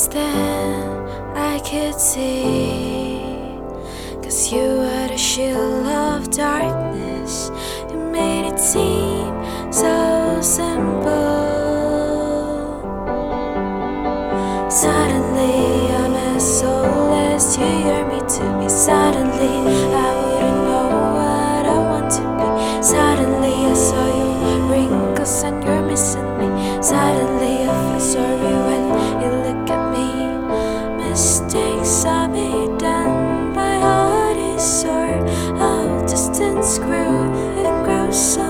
Since then, I could see. Cause you were the shield of darkness. You made it seem so simple. Suddenly, I'm as soulless. you hear me to me. Suddenly, I wouldn't know what I want to be. Suddenly, I saw your wrinkles and you're missing me. Suddenly, grew and grows so